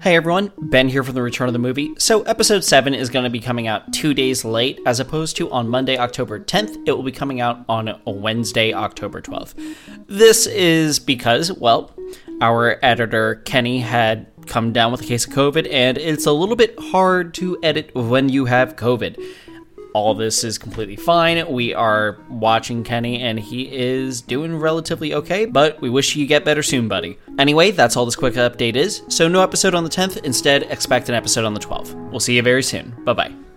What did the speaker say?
Hey everyone, Ben here from the Return of the Movie. So, episode 7 is going to be coming out two days late, as opposed to on Monday, October 10th. It will be coming out on Wednesday, October 12th. This is because, well, our editor Kenny had come down with a case of COVID, and it's a little bit hard to edit when you have COVID all this is completely fine. We are watching Kenny, and he is doing relatively okay, but we wish you get better soon, buddy. Anyway, that's all this quick update is. So, no episode on the 10th. Instead, expect an episode on the 12th. We'll see you very soon. Bye bye.